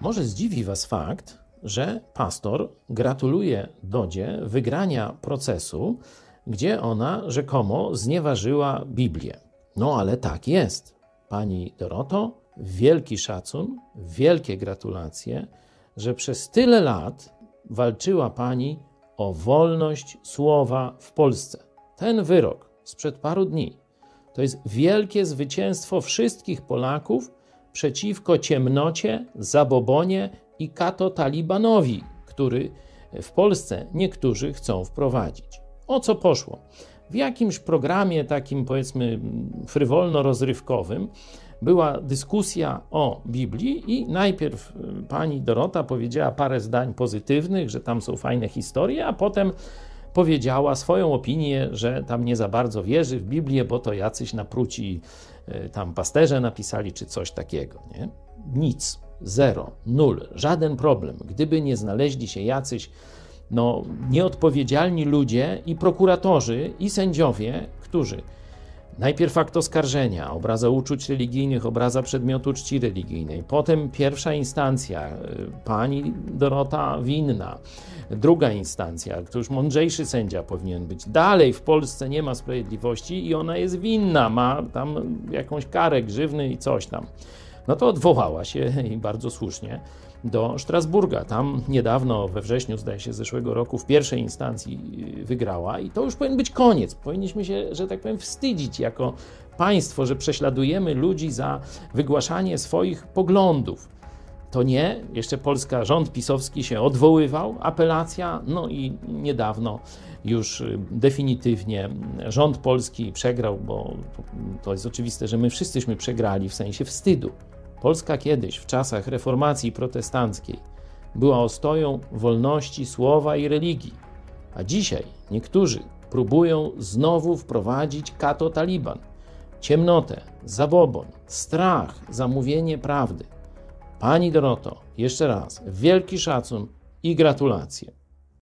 Może zdziwi Was fakt, że pastor gratuluje Dodzie wygrania procesu, gdzie ona rzekomo znieważyła Biblię. No ale tak jest. Pani Doroto, wielki szacun, wielkie gratulacje, że przez tyle lat walczyła Pani o wolność słowa w Polsce. Ten wyrok sprzed paru dni to jest wielkie zwycięstwo wszystkich Polaków przeciwko ciemnocie, zabobonie i kato-talibanowi, który w Polsce niektórzy chcą wprowadzić. O co poszło? W jakimś programie takim, powiedzmy, frywolno-rozrywkowym była dyskusja o Biblii i najpierw y, pani Dorota powiedziała parę zdań pozytywnych, że tam są fajne historie, a potem powiedziała swoją opinię, że tam nie za bardzo wierzy w Biblię, bo to jacyś napruci y, tam pasterze napisali, czy coś takiego. Nie? Nic, zero, nul, żaden problem. Gdyby nie znaleźli się jacyś no, nieodpowiedzialni ludzie i prokuratorzy, i sędziowie, którzy najpierw akt oskarżenia, obraza uczuć religijnych, obraza przedmiotu czci religijnej, potem pierwsza instancja, y, pani Dorota winna, druga instancja, to już mądrzejszy sędzia powinien być. Dalej w Polsce nie ma sprawiedliwości i ona jest winna, ma tam jakąś karę grzywny i coś tam. No to odwołała się i bardzo słusznie do Strasburga. Tam niedawno, we wrześniu, zdaje się, zeszłego roku, w pierwszej instancji y, wygrała i to już powinien być koniec. Powinniśmy się, że tak powiem, wstydzić jako państwo, że prześladujemy ludzi za wygłaszanie swoich poglądów. To nie, jeszcze Polska, rząd pisowski się odwoływał, apelacja, no i niedawno już y, definitywnie rząd polski przegrał, bo to jest oczywiste, że my wszyscyśmy przegrali w sensie wstydu. Polska kiedyś, w czasach reformacji protestanckiej, była ostoją wolności słowa i religii, a dzisiaj niektórzy próbują znowu wprowadzić kato-taliban, ciemnotę, zabobon, strach, zamówienie prawdy. Pani Doroto, jeszcze raz wielki szacun i gratulacje.